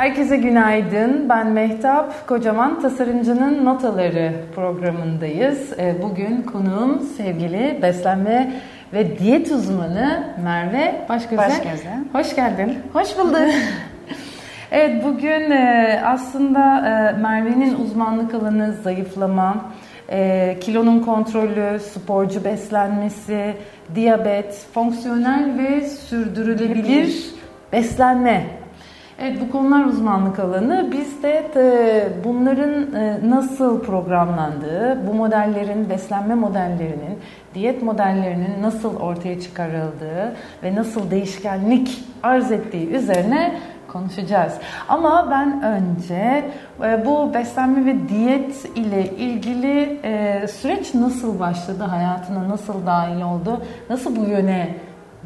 Herkese günaydın. Ben Mehtap. Kocaman Tasarımcının Notaları programındayız. Ee, bugün konuğum sevgili beslenme ve diyet uzmanı Merve Başgöze. Başgöze. Hoş geldin. Hoş bulduk. evet bugün e, aslında e, Merve'nin uzmanlık alanı zayıflama, e, kilonun kontrolü, sporcu beslenmesi, diyabet, fonksiyonel ve sürdürülebilir beslenme Evet bu konular uzmanlık alanı. Biz de e, bunların e, nasıl programlandığı, bu modellerin, beslenme modellerinin, diyet modellerinin nasıl ortaya çıkarıldığı ve nasıl değişkenlik arz ettiği üzerine konuşacağız. Ama ben önce e, bu beslenme ve diyet ile ilgili süreç nasıl başladı, hayatına nasıl dahil oldu, nasıl bu yöne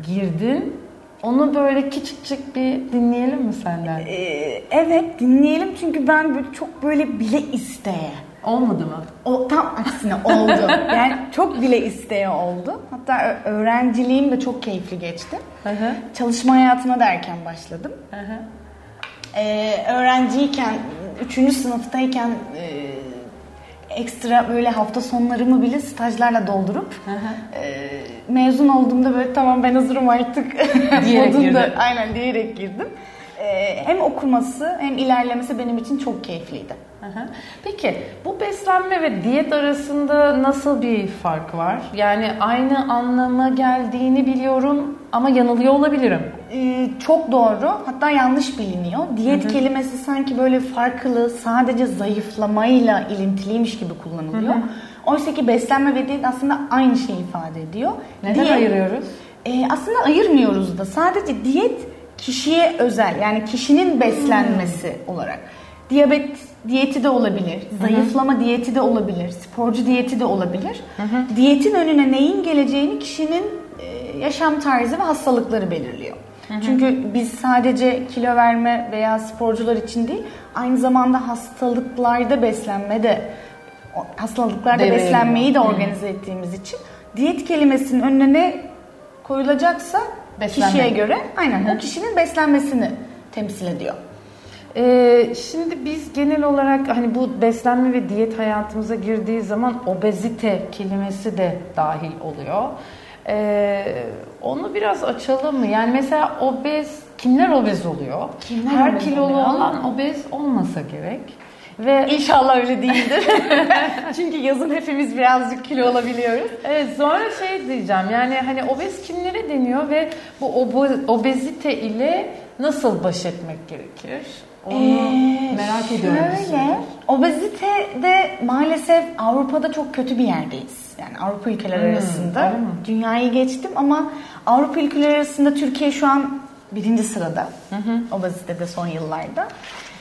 girdin onu böyle küçükçük bir dinleyelim mi senden? Ee, evet dinleyelim çünkü ben böyle çok böyle bile isteye. Olmadı mı? O tam aksine oldu. yani çok bile isteye oldu. Hatta öğrenciliğim de çok keyifli geçti. Hı hı. Çalışma hayatına derken başladım. Hı hı. Ee, öğrenciyken, üçüncü sınıftayken e, ekstra böyle hafta sonlarımı bile stajlarla doldurup e, mezun olduğumda böyle tamam ben hazırım artık diyerek girdim. Aynen diyerek girdim. E, hem okuması hem ilerlemesi benim için çok keyifliydi. Peki bu beslenme ve diyet arasında nasıl bir fark var? Yani aynı anlama geldiğini biliyorum ama yanılıyor olabilirim. Ee, çok doğru. Hatta yanlış biliniyor. Diyet hı hı. kelimesi sanki böyle farklı, sadece zayıflamayla ilintiliymiş gibi kullanılıyor. Hı hı. Oysa ki beslenme ve diyet aslında aynı şeyi ifade ediyor. Neden diyet, ayırıyoruz? E, aslında ayırmıyoruz da. Sadece diyet kişiye özel yani kişinin beslenmesi hmm. olarak. Diyabet diyeti de olabilir, zayıflama Hı-hı. diyeti de olabilir, sporcu diyeti de olabilir. Hı-hı. Diyetin önüne neyin geleceğini kişinin yaşam tarzı ve hastalıkları belirliyor. Hı-hı. Çünkü biz sadece kilo verme veya sporcular için değil, aynı zamanda hastalıklarda beslenme de hastalıklarda Devreye beslenmeyi de organize Hı-hı. ettiğimiz için diyet kelimesinin önüne ne koyulacaksa Beslenme. kişiye göre aynen Hı-hı. o kişinin beslenmesini temsil ediyor. Ee, şimdi biz genel olarak hani bu beslenme ve diyet hayatımıza girdiği zaman obezite kelimesi de dahil oluyor. Ee, onu biraz açalım mı? Yani mesela obez, kimler obez oluyor? Kimler Her obez kilolu oluyor? olan obez olmasa gerek. Ve inşallah öyle değildir. Çünkü yazın hepimiz birazcık kilo olabiliyoruz. Evet sonra şey diyeceğim yani hani obez kimlere deniyor ve bu obezite ile nasıl baş etmek gerekir? Onu ee, merak ediyorum. Şöyle, obezite de maalesef Avrupa'da çok kötü bir yerdeyiz. Yani Avrupa ülkeleri hmm, arasında. Dünyayı geçtim ama Avrupa ülkeleri arasında Türkiye şu an birinci sırada. Hı hı. Obezitede son yıllarda.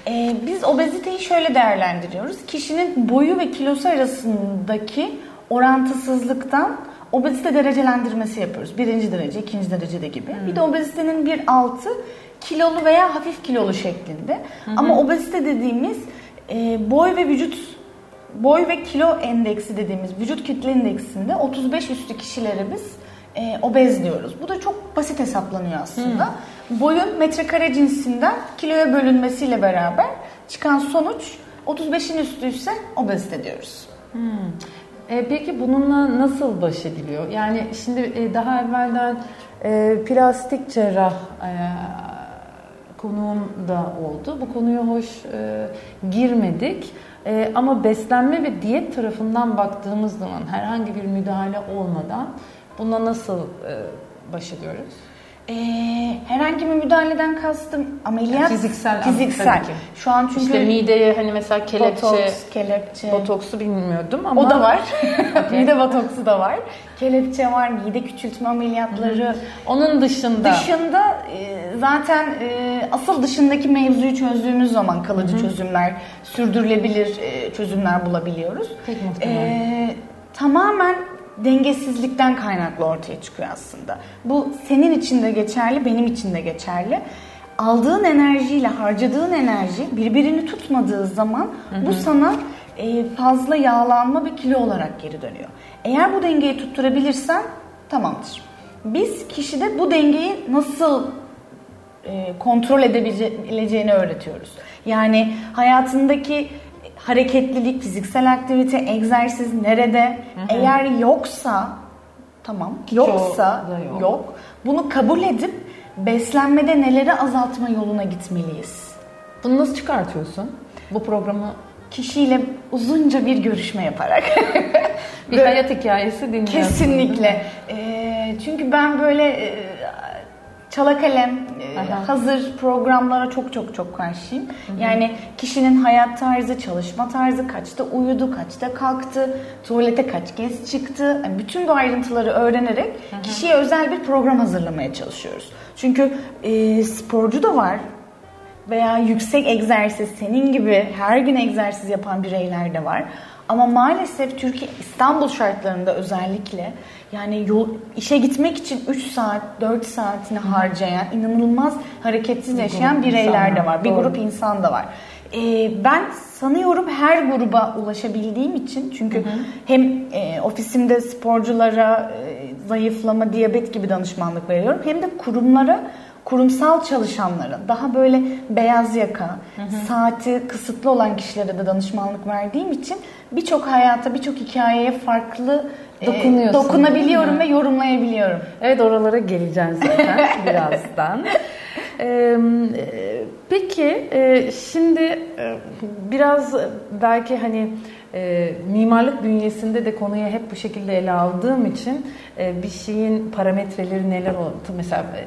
Ee, biz obeziteyi şöyle değerlendiriyoruz. Kişinin boyu ve kilosu arasındaki orantısızlıktan obezite derecelendirmesi yapıyoruz. Birinci derece, ikinci derecede gibi. Hmm. Bir de obezitenin bir altı kilolu veya hafif kilolu şeklinde. Hı. Ama obezite dediğimiz e, boy ve vücut boy ve kilo endeksi dediğimiz vücut kütle endeksinde 35 üstü kişilere biz e, obez diyoruz. Bu da çok basit hesaplanıyor aslında. Hmm. Boyun metrekare cinsinden kiloya bölünmesiyle beraber çıkan sonuç 35'in üstü ise obezite diyoruz. Hmm. E, peki bununla nasıl baş ediliyor? Yani şimdi e, daha evvelden e, plastik cerrah e, konuğum da oldu. Bu konuya hoş e, girmedik. E, ama beslenme ve diyet tarafından baktığımız zaman herhangi bir müdahale olmadan buna nasıl e, baş ediyoruz? Ee, herhangi bir müdahaleden kastım ameliyat fiziksel fiziksel. Şu an çünkü işte mideye hani mesela kelepçe botoks, kelepçe botoksu bilmiyordum ama o da var. okay. mide botoksu da var. Kelepçe var, mide küçültme ameliyatları. Hı-hı. Onun dışında dışında e, zaten e, asıl dışındaki mevzuyu çözdüğümüz zaman kalıcı Hı-hı. çözümler, sürdürülebilir e, çözümler bulabiliyoruz. Peki, e, tamamen dengesizlikten kaynaklı ortaya çıkıyor aslında. Bu senin için de geçerli, benim için de geçerli. Aldığın enerjiyle harcadığın enerji birbirini tutmadığı zaman bu sana e, fazla yağlanma ve kilo olarak geri dönüyor. Eğer bu dengeyi tutturabilirsen tamamdır. Biz kişide bu dengeyi nasıl e, kontrol edebileceğini öğretiyoruz. Yani hayatındaki hareketlilik, fiziksel aktivite, egzersiz nerede? Hı hı. Eğer yoksa tamam, yoksa yok. yok. Bunu kabul edip beslenmede neleri azaltma yoluna gitmeliyiz. Bunu nasıl çıkartıyorsun? Bu programı kişiyle uzunca bir görüşme yaparak. bir hayat hikayesi dinliyorsun. Kesinlikle. E, çünkü ben böyle e, çala kalem e, hazır programlara çok çok çok karşıyım. Hı hı. Yani kişinin hayat tarzı, çalışma tarzı, kaçta uyudu, kaçta kalktı, tuvalete kaç kez çıktı. Yani bütün bu ayrıntıları öğrenerek hı hı. kişiye özel bir program hazırlamaya çalışıyoruz. Çünkü e, sporcu da var, veya yüksek egzersiz senin gibi her gün egzersiz yapan bireyler de var. Ama maalesef Türkiye İstanbul şartlarında özellikle yani yol, işe gitmek için 3 saat 4 saatini harcayan inanılmaz hareketsiz yaşayan bireyler de var. Bir grup insan da var. Ee, ben sanıyorum her gruba ulaşabildiğim için çünkü hı hı. hem e, ofisimde sporculara e, zayıflama, diyabet gibi danışmanlık veriyorum hem de kurumlara kurumsal çalışanların daha böyle beyaz yaka, hı hı. saati kısıtlı olan kişilere de danışmanlık verdiğim için birçok hayata, birçok hikayeye farklı e, dokunabiliyorum ve yorumlayabiliyorum. Evet oralara geleceğiz zaten birazdan. Ee, peki şimdi biraz belki hani e, mimarlık bünyesinde de konuyu hep bu şekilde ele aldığım için e, bir şeyin parametreleri neler oldu? Mesela e,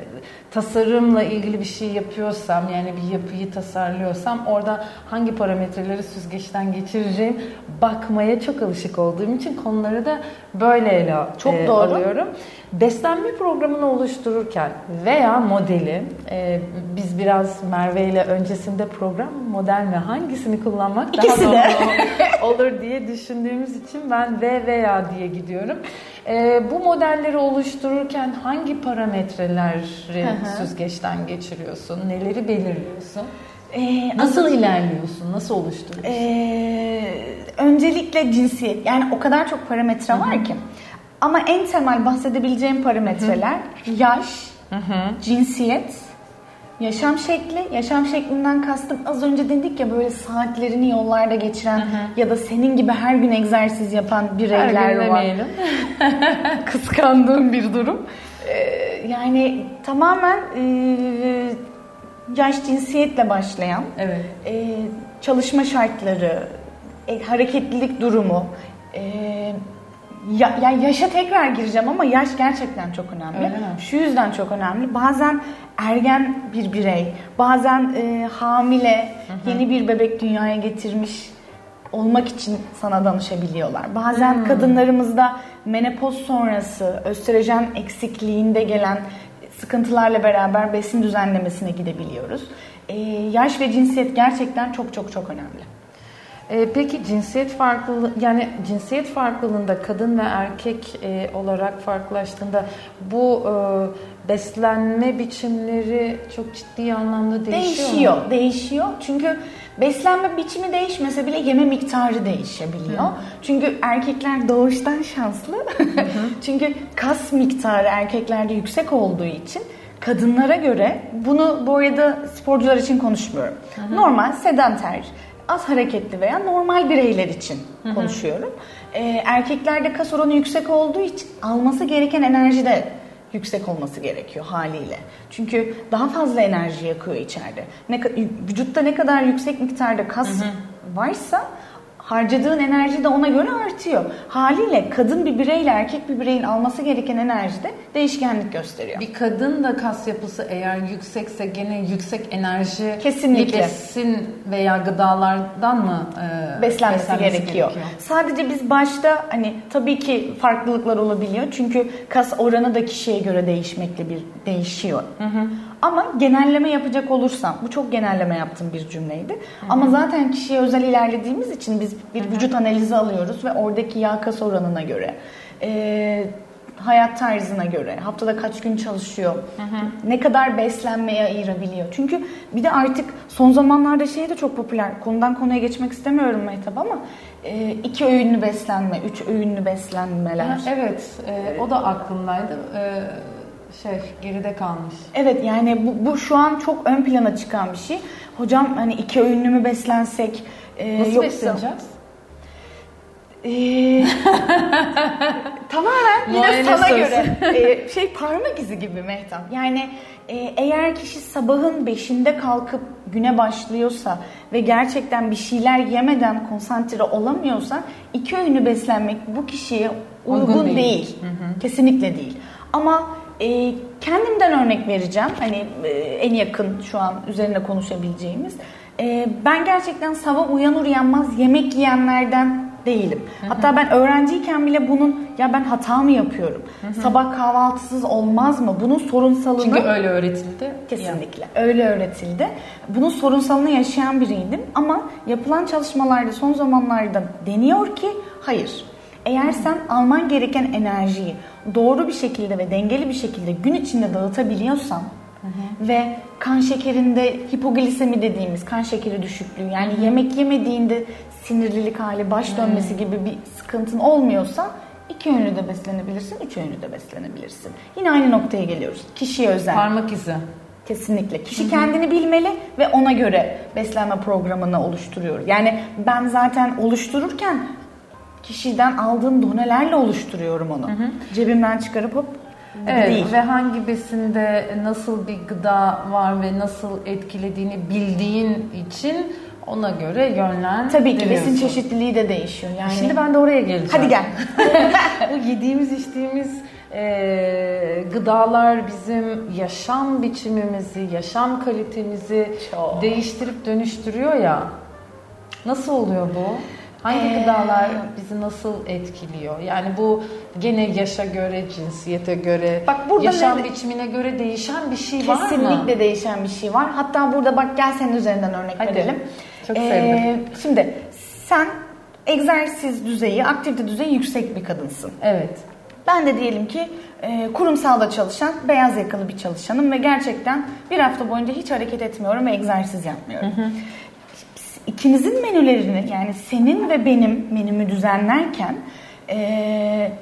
tasarımla ilgili bir şey yapıyorsam yani bir yapıyı tasarlıyorsam orada hangi parametreleri süzgeçten geçireceğim bakmaya çok alışık olduğum için konuları da böyle ele çok e, doğru. alıyorum. Beslenme programını oluştururken veya modeli e, biz biraz Merve ile öncesinde program model mi hangisini kullanmak İkisi daha de. doğru diye düşündüğümüz için ben ve veya diye gidiyorum. E, bu modelleri oluştururken hangi parametreleri süzgeçten geçiriyorsun? Neleri belirliyorsun? Ee, nasıl ilerliyorsun? Nasıl oluşturuyorsun? Ee, öncelikle cinsiyet. Yani o kadar çok parametre Hı-hı. var ki. Ama en temel bahsedebileceğim parametreler Hı-hı. yaş, Hı-hı. cinsiyet, yaşam şekli. Yaşam şeklinden kastım az önce dedik ya böyle saatlerini yollarda geçiren Hı-hı. ya da senin gibi her gün egzersiz yapan bireyler var. Kıskandığım bir durum. Ee, yani tamamen e, yaş cinsiyetle başlayan evet. e, çalışma şartları, e, hareketlilik durumu, e, ya, ya yaşa tekrar gireceğim ama yaş gerçekten çok önemli. Şu yüzden çok önemli. Bazen ergen bir birey, bazen e, hamile, hı hı. yeni bir bebek dünyaya getirmiş olmak için sana danışabiliyorlar. Bazen hmm. kadınlarımızda menopoz sonrası östrojen eksikliğinde gelen sıkıntılarla beraber besin düzenlemesine gidebiliyoruz. Ee, yaş ve cinsiyet gerçekten çok çok çok önemli. E, peki cinsiyet farklılığı yani cinsiyet farklılığında kadın ve erkek e, olarak farklılaştığında bu e, beslenme biçimleri çok ciddi anlamda değişiyor Değişiyor, mu? değişiyor. Çünkü beslenme biçimi değişmese bile yeme miktarı değişebiliyor. Hı. Çünkü erkekler doğuştan şanslı. Çünkü kas miktarı erkeklerde yüksek olduğu için kadınlara göre bunu bu arada sporcular için konuşmuyorum. Hı hı. Normal sedanter az hareketli veya normal bireyler için hı hı. konuşuyorum. Ee, erkeklerde kas oranı yüksek olduğu için alması gereken enerji de yüksek olması gerekiyor haliyle. Çünkü daha fazla enerji yakıyor içeride. Ne, vücutta ne kadar yüksek miktarda kas hı hı. varsa harcadığın enerji de ona göre artıyor. Haliyle kadın bir bireyle erkek bir bireyin alması gereken enerji de değişkenlik gösteriyor. Bir kadın da kas yapısı eğer yüksekse gene yüksek enerji kesinlikle besin veya gıdalardan mı e, beslenmesi, beslenmesi gerekiyor. gerekiyor. Sadece biz başta hani tabii ki farklılıklar olabiliyor. Çünkü kas oranı da kişiye göre değişmekle bir değişiyor. Hı hı. Ama genelleme yapacak olursam, bu çok genelleme yaptığım bir cümleydi. Hı-hı. Ama zaten kişiye özel ilerlediğimiz için biz bir Hı-hı. vücut analizi alıyoruz ve oradaki yağ kas oranına göre, e, hayat tarzına göre, haftada kaç gün çalışıyor, Hı-hı. ne kadar beslenmeye ayırabiliyor. Çünkü bir de artık son zamanlarda şey de çok popüler, konudan konuya geçmek istemiyorum Mehtap ama e, iki öğünlü beslenme, üç öğünlü beslenmeler. evet, e, o da aklımdaydı. E, şey geride kalmış. Evet yani bu, bu şu an çok ön plana çıkan bir şey. Hocam hani iki öğünlü mü beslensek? E, Nasıl yoksa... besleneceğiz? Ee, tamamen yine Muayene sana sorusu. göre ee, şey parmak izi gibi Mehtap. Yani e, eğer kişi sabahın beşinde kalkıp güne başlıyorsa ve gerçekten bir şeyler yemeden konsantre olamıyorsa iki öğünü beslenmek bu kişiye uygun, uygun değil. değil. Hı hı. Kesinlikle değil. Ama e, kendimden örnek vereceğim. Hani e, en yakın şu an üzerine konuşabileceğimiz. E, ben gerçekten sabah uyanır uyanmaz yemek yiyenlerden değilim. Hı hı. Hatta ben öğrenciyken bile bunun ya ben hata mı yapıyorum? Hı hı. Sabah kahvaltısız olmaz mı? Bunun sorunsalını Çünkü öyle öğretildi. Kesinlikle. Ya. Öyle öğretildi. Bunun sorunsalını yaşayan biriydim ama yapılan çalışmalarda son zamanlarda deniyor ki hayır. Eğer sen alman gereken enerjiyi doğru bir şekilde ve dengeli bir şekilde gün içinde dağıtabiliyorsan ve kan şekerinde hipoglisemi dediğimiz kan şekeri düşüklüğü yani hı hı. yemek yemediğinde sinirlilik hali, baş dönmesi hmm. gibi bir sıkıntın olmuyorsa iki yönlü de beslenebilirsin, üç yönlü de beslenebilirsin. Yine aynı noktaya geliyoruz. Kişiye özel. Parmak izi. Kesinlikle. Kişi Hı-hı. kendini bilmeli ve ona göre beslenme programını oluşturuyor. Yani ben zaten oluştururken kişiden aldığım donelerle oluşturuyorum onu. Hı-hı. Cebimden çıkarıp hop Evet değil. ve hangi besinde nasıl bir gıda var ve nasıl etkilediğini bildiğin için ona göre yönlen. Tabii ki besin çeşitliliği de değişiyor. Yani Şimdi ben de oraya geleceğim. Hadi gel. Bu yediğimiz içtiğimiz e, gıdalar bizim yaşam biçimimizi, yaşam kalitemizi Çok. değiştirip dönüştürüyor ya. Nasıl oluyor bu? Hangi ee, gıdalar bizi nasıl etkiliyor? Yani bu gene yaşa göre, cinsiyete göre, bak burada yaşam ne, biçimine göre değişen bir şey var mı? Kesinlikle değişen bir şey var. Hatta burada bak gel senin üzerinden örnek Hadi. verelim. Çok ee, sevdim. Şimdi sen egzersiz düzeyi, aktivite düzeyi yüksek bir kadınsın. Evet. Ben de diyelim ki e, kurumsalda çalışan, beyaz yakalı bir çalışanım ve gerçekten bir hafta boyunca hiç hareket etmiyorum ve egzersiz yapmıyorum. Hı hı. İkinizin menülerini yani senin ve benim menümü düzenlerken e,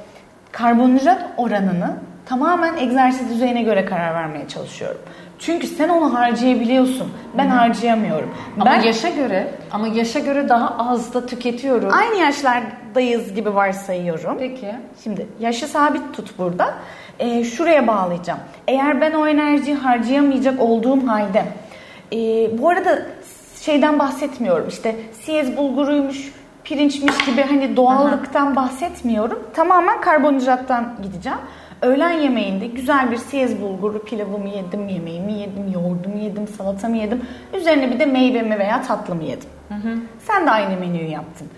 karbonhidrat oranını tamamen egzersiz düzeyine göre karar vermeye çalışıyorum. Çünkü sen onu harcayabiliyorsun. Ben Hı-hı. harcayamıyorum. Ama ben, yaşa göre ama yaşa göre daha az da tüketiyorum. Aynı yaşlardayız gibi varsayıyorum. Peki. Şimdi yaşı sabit tut burada. Ee, şuraya bağlayacağım. Eğer ben o enerjiyi harcayamayacak olduğum halde e, bu arada şeyden bahsetmiyorum. İşte siyez bulguruymuş, pirinçmiş gibi hani doğallıktan Aha. bahsetmiyorum. Tamamen karbonhidrattan gideceğim. Öğlen yemeğinde güzel bir siyez bulguru pilavımı yedim, yemeğimi yedim, yoğurdumu yedim, salatamı yedim. Üzerine bir de meyvemi veya tatlımı yedim. Hı hı. Sen de aynı menüyü yaptın.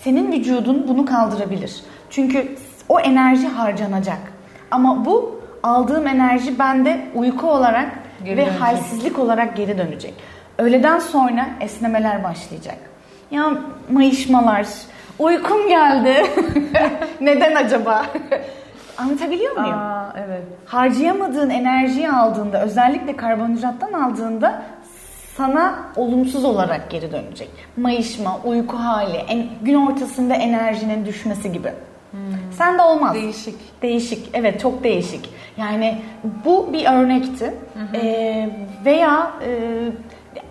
Senin vücudun bunu kaldırabilir. Çünkü o enerji harcanacak. Ama bu aldığım enerji bende uyku olarak geri ve dönecek. halsizlik olarak geri dönecek. Öğleden sonra esnemeler başlayacak. Ya mayışmalar, uykum geldi. Neden acaba? Anlatabiliyor muyum? Aa, evet. Harcayamadığın enerjiyi aldığında, özellikle karbonhidrattan aldığında sana olumsuz olarak geri dönecek. Mayışma, uyku hali, en, gün ortasında enerjinin düşmesi gibi. Hmm. Sen de olmaz. Değişik. Değişik. Evet çok değişik. Yani bu bir örnekti. Hı hı. Ee, veya e,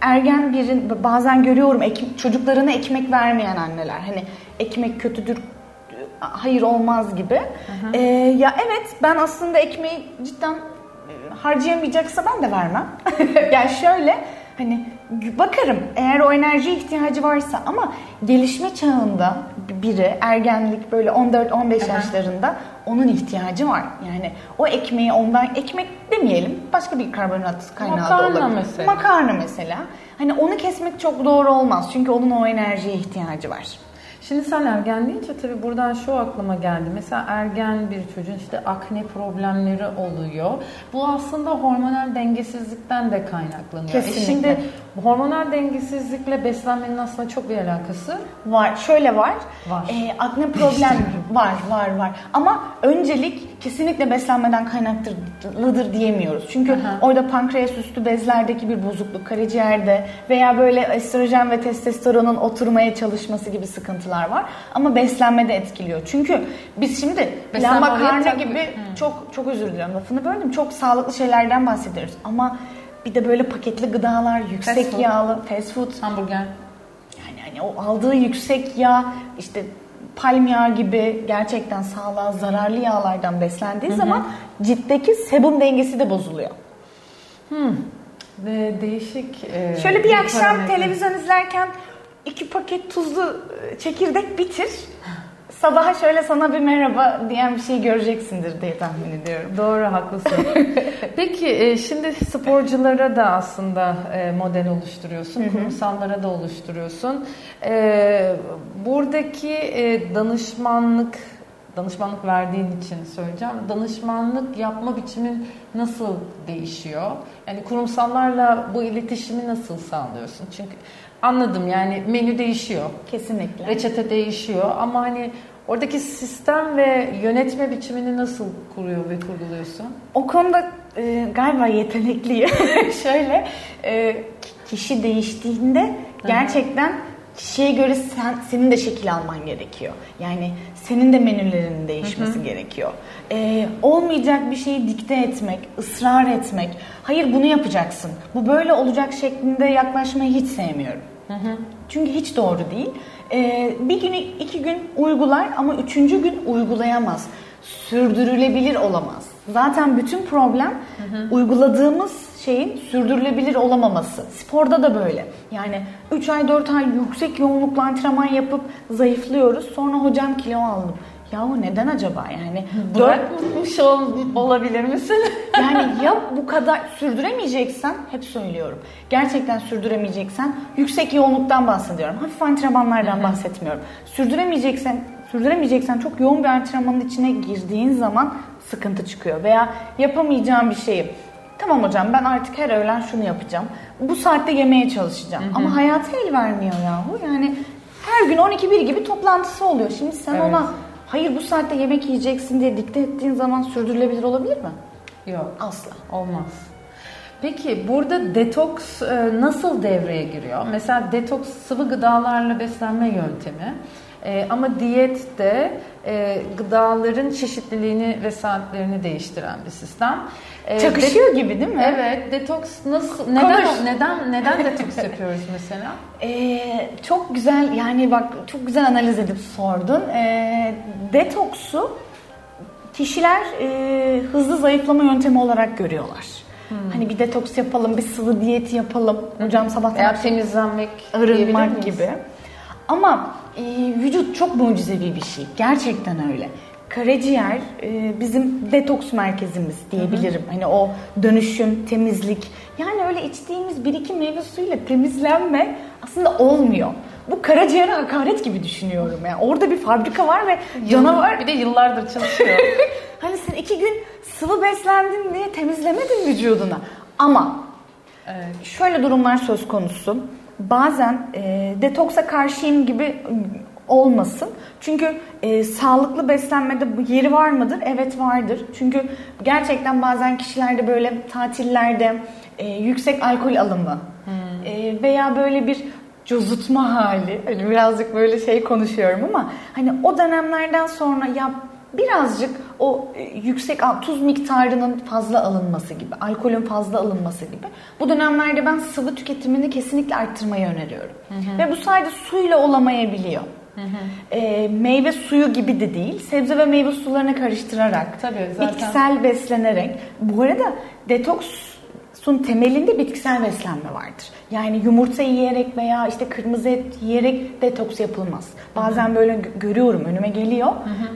ergen birin bazen görüyorum ek, çocuklarına ekmek vermeyen anneler. Hani ekmek kötüdür hayır olmaz gibi. Ee, ya evet ben aslında ekmeği cidden e, harcayamayacaksa ben de vermem. yani şöyle hani bakarım eğer o enerji ihtiyacı varsa ama gelişme çağında biri ergenlik böyle 14-15 yaşlarında onun ihtiyacı var. Yani o ekmeği ondan ekmek demeyelim başka bir karbonhidrat kaynağı Makarna da olabilir. Mesela. Makarna mesela. Hani onu kesmek çok doğru olmaz çünkü onun o enerjiye ihtiyacı var. Şimdi sen ergen deyince tabii buradan şu aklıma geldi. Mesela ergen bir çocuğun işte akne problemleri oluyor. Bu aslında hormonal dengesizlikten de kaynaklanıyor. Kesinlikle. E şimdi hormonal dengesizlikle beslenmenin aslında çok bir alakası var. Şöyle var. Var. E, akne problem var, var, var. Ama öncelik kesinlikle beslenmeden kaynaklıdır diyemiyoruz. Çünkü Aha. orada pankreas üstü bezlerdeki bir bozukluk, karaciğerde veya böyle estrojen ve testosteronun oturmaya çalışması gibi sıkıntılar var. Ama beslenmede etkiliyor. Çünkü biz şimdi Beslenme tak- gibi Hı. çok çok özür diliyorum lafını böldüm. Çok sağlıklı şeylerden bahsediyoruz. Ama bir de böyle paketli gıdalar, yüksek Fast food. yağlı, fast food hamburger. yani hani o aldığı yüksek yağ işte palm yağı gibi gerçekten sağlığa zararlı yağlardan beslendiği zaman ciltteki sebum dengesi de bozuluyor. Ve değişik e, Şöyle bir akşam parametre. televizyon izlerken iki paket tuzlu e, çekirdek bitir. Sabaha şöyle sana bir merhaba diyen bir şey göreceksindir diye tahmin ediyorum. Doğru haklısın. Peki e, şimdi sporculara da aslında e, model oluşturuyorsun, kurumsallara da oluşturuyorsun. E, buradaki danışmanlık danışmanlık verdiğin için söyleyeceğim. Danışmanlık yapma biçimin nasıl değişiyor? Yani kurumsallarla bu iletişimi nasıl sağlıyorsun? Çünkü anladım yani menü değişiyor. Kesinlikle. Reçete değişiyor ama hani oradaki sistem ve yönetme biçimini nasıl kuruyor ve kurguluyorsun? O konuda e, galiba yetenekliyim. Şöyle e, kişi değiştiğinde gerçekten kişiye göre sen, senin de şekil alman gerekiyor. Yani senin de menülerinin değişmesi gerekiyor. E, olmayacak bir şeyi dikte etmek, ısrar etmek, hayır bunu yapacaksın, bu böyle olacak şeklinde yaklaşmayı hiç sevmiyorum. Çünkü hiç doğru değil. E, bir gün, iki gün uygular ama üçüncü gün uygulayamaz. Sürdürülebilir olamaz. Zaten bütün problem uyguladığımız şeyin sürdürülebilir olamaması. Sporda da böyle. Yani 3 ay 4 ay yüksek yoğunlukla antrenman yapıp zayıflıyoruz. Sonra hocam kilo aldım. Yahu neden acaba yani? Bırakmış ol, olabilir misin? yani ya bu kadar sürdüremeyeceksen hep söylüyorum. Gerçekten sürdüremeyeceksen yüksek yoğunluktan bahsediyorum. Hafif antrenmanlardan bahsetmiyorum. Sürdüremeyeceksen sürdüremeyeceksen çok yoğun bir antrenmanın içine girdiğin zaman sıkıntı çıkıyor veya yapamayacağın bir şeyi Tamam hocam ben artık her öğlen şunu yapacağım. Bu saatte yemeye çalışacağım. Ama hayatı el vermiyor yahu. Yani her gün 12-1 gibi toplantısı oluyor. Şimdi sen Evet. ona hayır bu saatte yemek yiyeceksin diye dikte ettiğin zaman sürdürülebilir olabilir mi? Yok. Asla. Olmaz. Peki burada detoks e, nasıl devreye giriyor? Mesela detoks sıvı gıdalarla beslenme yöntemi. E, ama diyet de e, gıdaların çeşitliliğini ve saatlerini değiştiren bir sistem. E, Çakışıyor gibi değil mi? Evet, detoks nasıl neden Konuş. neden neden detoks yapıyoruz mesela? Ee, çok güzel yani bak çok güzel analiz edip sordun. Ee, detoksu kişiler e, hızlı zayıflama yöntemi olarak görüyorlar. Hani bir detoks yapalım, bir sıvı diyet yapalım. Hocam sabahtan Veya temizlenmek arınmak gibi. Ama e, vücut çok mucizevi bir şey. Gerçekten öyle. Karaciğer e, bizim detoks merkezimiz diyebilirim. Hani o dönüşüm, temizlik. Yani öyle içtiğimiz bir iki meyve suyuyla temizlenme aslında olmuyor. Bu karaciğere hakaret gibi düşünüyorum. Yani orada bir fabrika var ve canavar. Bir de yıllardır çalışıyor. Hani sen iki gün sıvı beslendin diye temizlemedin vücuduna. Ama evet. Şöyle durumlar söz konusu. Bazen e, detoksa karşıyım gibi olmasın. Çünkü e, sağlıklı beslenmede bu yeri var mıdır? Evet vardır. Çünkü gerçekten bazen kişilerde böyle tatillerde e, yüksek alkol alımı e, veya böyle bir cozutma hali. Hani birazcık böyle şey konuşuyorum ama hani o dönemlerden sonra ya birazcık o e, yüksek tuz miktarının fazla alınması gibi, alkolün fazla alınması gibi. Bu dönemlerde ben sıvı tüketimini kesinlikle arttırmayı öneriyorum. Ve bu sadece suyla olamayabiliyor. E, meyve suyu gibi de değil, sebze ve meyve sularını karıştırarak, Tabii, zaten- bitkisel beslenerek. Bu arada detoksun temelinde bitkisel beslenme vardır. Yani yumurta yiyerek veya işte kırmızı et yiyerek detoks yapılmaz. Bazen böyle gö- görüyorum önüme geliyor.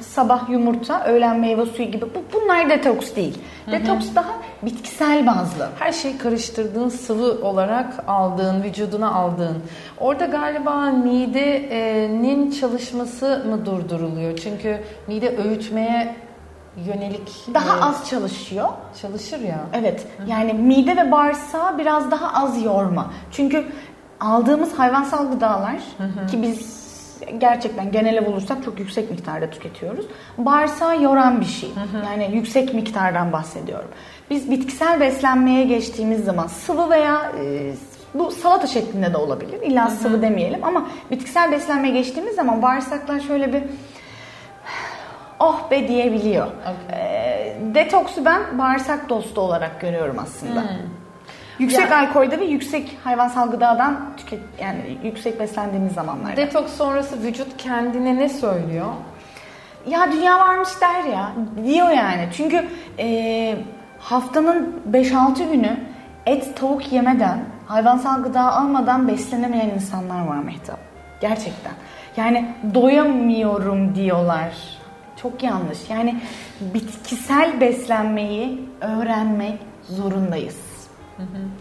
Sabah yumurta, öğlen meyve suyu gibi. Bu, bunlar detoks değil. Detoks daha bitkisel bazlı. Her şeyi karıştırdığın sıvı olarak aldığın, vücuduna aldığın. Orada galiba midenin çalışması mı durduruluyor? Çünkü mide öğütmeye yönelik daha e, az çalışıyor. çalışır ya. Evet. Yani mide ve bağırsağı biraz daha az yorma. Çünkü aldığımız hayvansal gıdalar ki biz gerçekten genele bulursak çok yüksek miktarda tüketiyoruz. Bağırsağı yoran bir şey. Yani yüksek miktardan bahsediyorum. Biz bitkisel beslenmeye geçtiğimiz zaman sıvı veya e, bu salata şeklinde de olabilir. İlla sıvı demeyelim ama bitkisel beslenmeye geçtiğimiz zaman bağırsaklar şöyle bir oh be diyebiliyor. Okay. E, detoksu ben bağırsak dostu olarak görüyorum aslında. Yüksek Yani- alkolde ve yüksek hayvansal gıdadan tüket yani yüksek beslendiğimiz zamanlarda. Detoks sonrası vücut kendine ne söylüyor? ya dünya varmış der ya diyor yani. Çünkü e, haftanın 5-6 günü et tavuk yemeden hayvansal gıda almadan beslenemeyen insanlar var Mehtap. Gerçekten. Yani doyamıyorum diyorlar. Çok yanlış. Yani bitkisel beslenmeyi öğrenmek zorundayız.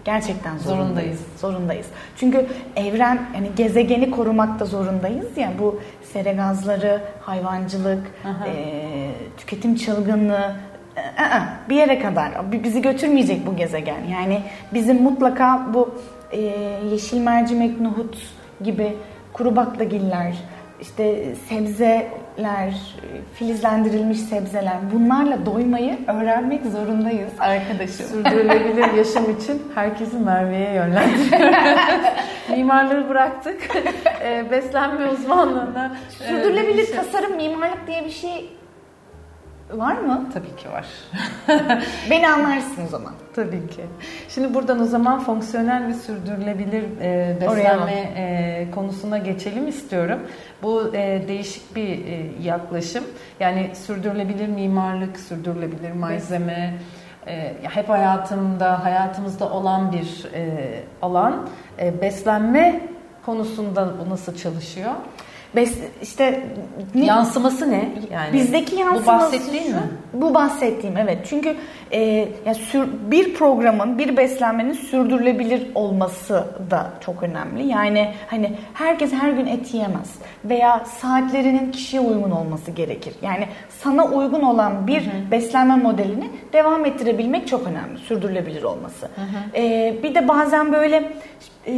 Gerçekten zorundayız. Zorundayız. Zorundayız. Çünkü evren yani gezegeni korumakta zorundayız ya bu sera gazları, hayvancılık, eee, tüketim çılgınlığı e, e, bir yere kadar bi- bizi götürmeyecek bu gezegen. Yani bizim mutlaka bu eee, yeşil mercimek, nohut gibi kuru baklagiller, işte sebzeler, filizlendirilmiş sebzeler bunlarla doymayı öğrenmek zorundayız arkadaşım. Sürdürülebilir yaşam için herkesi Merve'ye yönlendiriyorum. Mimarlığı bıraktık. E, beslenme uzmanlığına. e, Sürdürülebilir şey- tasarım, mimarlık diye bir şey var mı? Tabii ki var. Beni anlarsın o zaman. Tabii ki. Şimdi buradan o zaman fonksiyonel ve sürdürülebilir e, beslenme e, konusuna geçelim istiyorum. Bu e, değişik bir e, yaklaşım. Yani sürdürülebilir mimarlık, sürdürülebilir malzeme, e, hep hayatımda, hayatımızda olan bir e, alan. E, beslenme konusunda bu nasıl çalışıyor? Bes, işte ne- Yansıması ne? Yani bizdeki yansıması Bu bahsettiğin şu- mi? Bu bahsettiğim evet. Çünkü e, ya sür, bir programın, bir beslenmenin sürdürülebilir olması da çok önemli. Yani hani herkes her gün et yiyemez veya saatlerinin kişiye uygun olması gerekir. Yani sana uygun olan bir beslenme modelini devam ettirebilmek çok önemli. Sürdürülebilir olması. E, bir de bazen böyle e,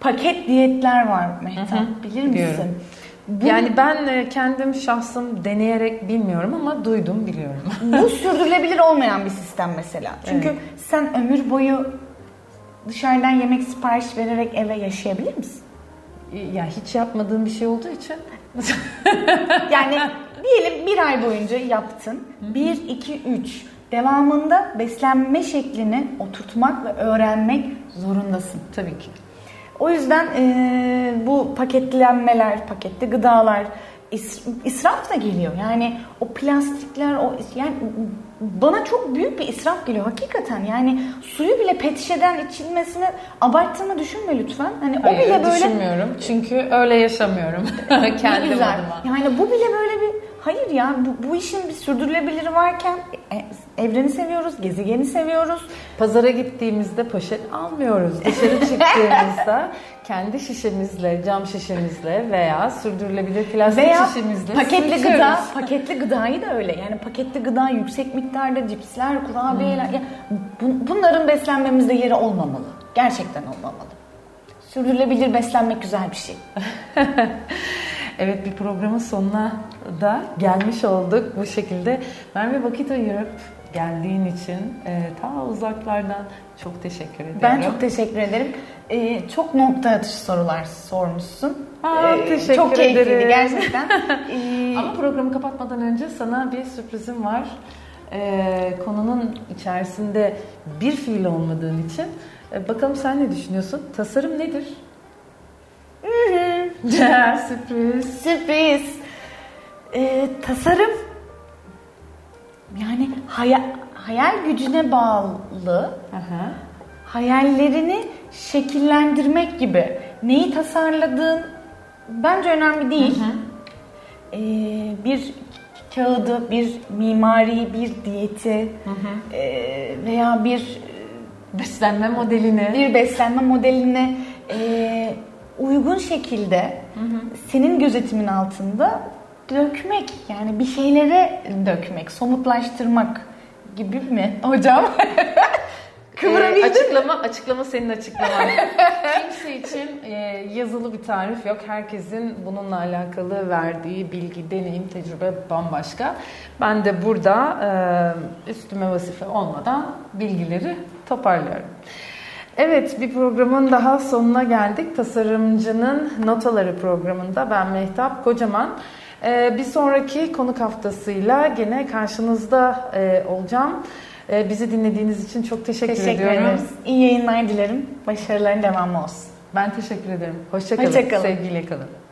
paket diyetler var Mehtap. Bilir misin? Biliyorum. Bu- Yani ben e, kendim şahsım deneyerek bilmiyorum ama duydum biliyorum. Bu sürdürülebilir olmayan bir sistem mesela. Çünkü sen ömür boyu dışarıdan yemek sipariş vererek eve yaşayabilir misin? ya hiç yapmadığım bir şey olduğu için Yani diyelim bir ay boyunca yaptın. Bir, iki, üç. Devamında beslenme şeklini oturtmak ve öğrenmek zorundasın. tabii ki. O yüzden eee, bu paketlenmeler, paketli gıdalar is- israf da geliyor. Yani o plastikler, o yani bana çok büyük bir israf geliyor hakikaten. Yani suyu bile pet şişeden içilmesini abarttığını düşünme lütfen. Hani o bile böyle düşünmüyorum. Çünkü öyle yaşamıyorum. Kendim güzel. adıma. Yani bu bile böyle bir hayır ya bu, bu işin bir sürdürülebiliri varken e, evreni seviyoruz, gezegeni seviyoruz. Pazara gittiğimizde poşet almıyoruz. Dışarı çıktığımızda kendi şişemizle, cam şişemizle veya sürdürülebilir plastik Veya şişemizle paketli gıda, paketli gıdayı da öyle. Yani paketli gıda yüksek miktarda cipsler, kurabiyeler. Ya bu- bunların beslenmemizde yeri olmamalı. Gerçekten olmamalı. Sürdürülebilir beslenmek güzel bir şey. Evet bir programın sonuna da gelmiş olduk bu şekilde. Merve vakit ayırıp geldiğin için e, ta uzaklardan çok teşekkür ederim. Ben çok teşekkür ederim. Ee, çok nokta atışı sorular sormuşsun. Aa, Ee, teşekkür Çok keyifliydi ederim. gerçekten. Ee, Ama programı kapatmadan önce sana bir sürprizim var. Ee, konunun içerisinde bir fiil olmadığın için e, bakalım sen ne düşünüyorsun? Tasarım nedir? Sürpriz. Sürpriz. Ee, tasarım yani hayal, hayal gücüne bağlı Aha. hayallerini şekillendirmek gibi. Neyi tasarladığın bence önemli değil. Ee, bir kağıdı, bir mimari, bir diyeti ee, veya bir Beslenme modelini. bir beslenme modeline ee, uygun şekilde senin gözetimin altında dökmek yani bir şeylere dökmek, somutlaştırmak gibi mi hocam? Kıvırabildin ee, açıklama, açıklama senin açıklaman. Kimse için e, yazılı bir tarif yok. Herkesin bununla alakalı verdiği bilgi, deneyim, tecrübe bambaşka. Ben de burada e, üstüme vazife olmadan bilgileri toparlıyorum. Evet bir programın daha sonuna geldik. Tasarımcının Notaları programında ben Mehtap Kocaman. Ee, bir sonraki konuk haftasıyla gene karşınızda e, olacağım. Ee, bizi dinlediğiniz için çok teşekkür, teşekkür ediyorum. Ederiz. İyi yayınlar dilerim. Başarıların devamı olsun. Ben teşekkür ederim. Hoşçakalın. Hoşça Sevgiyle kalın.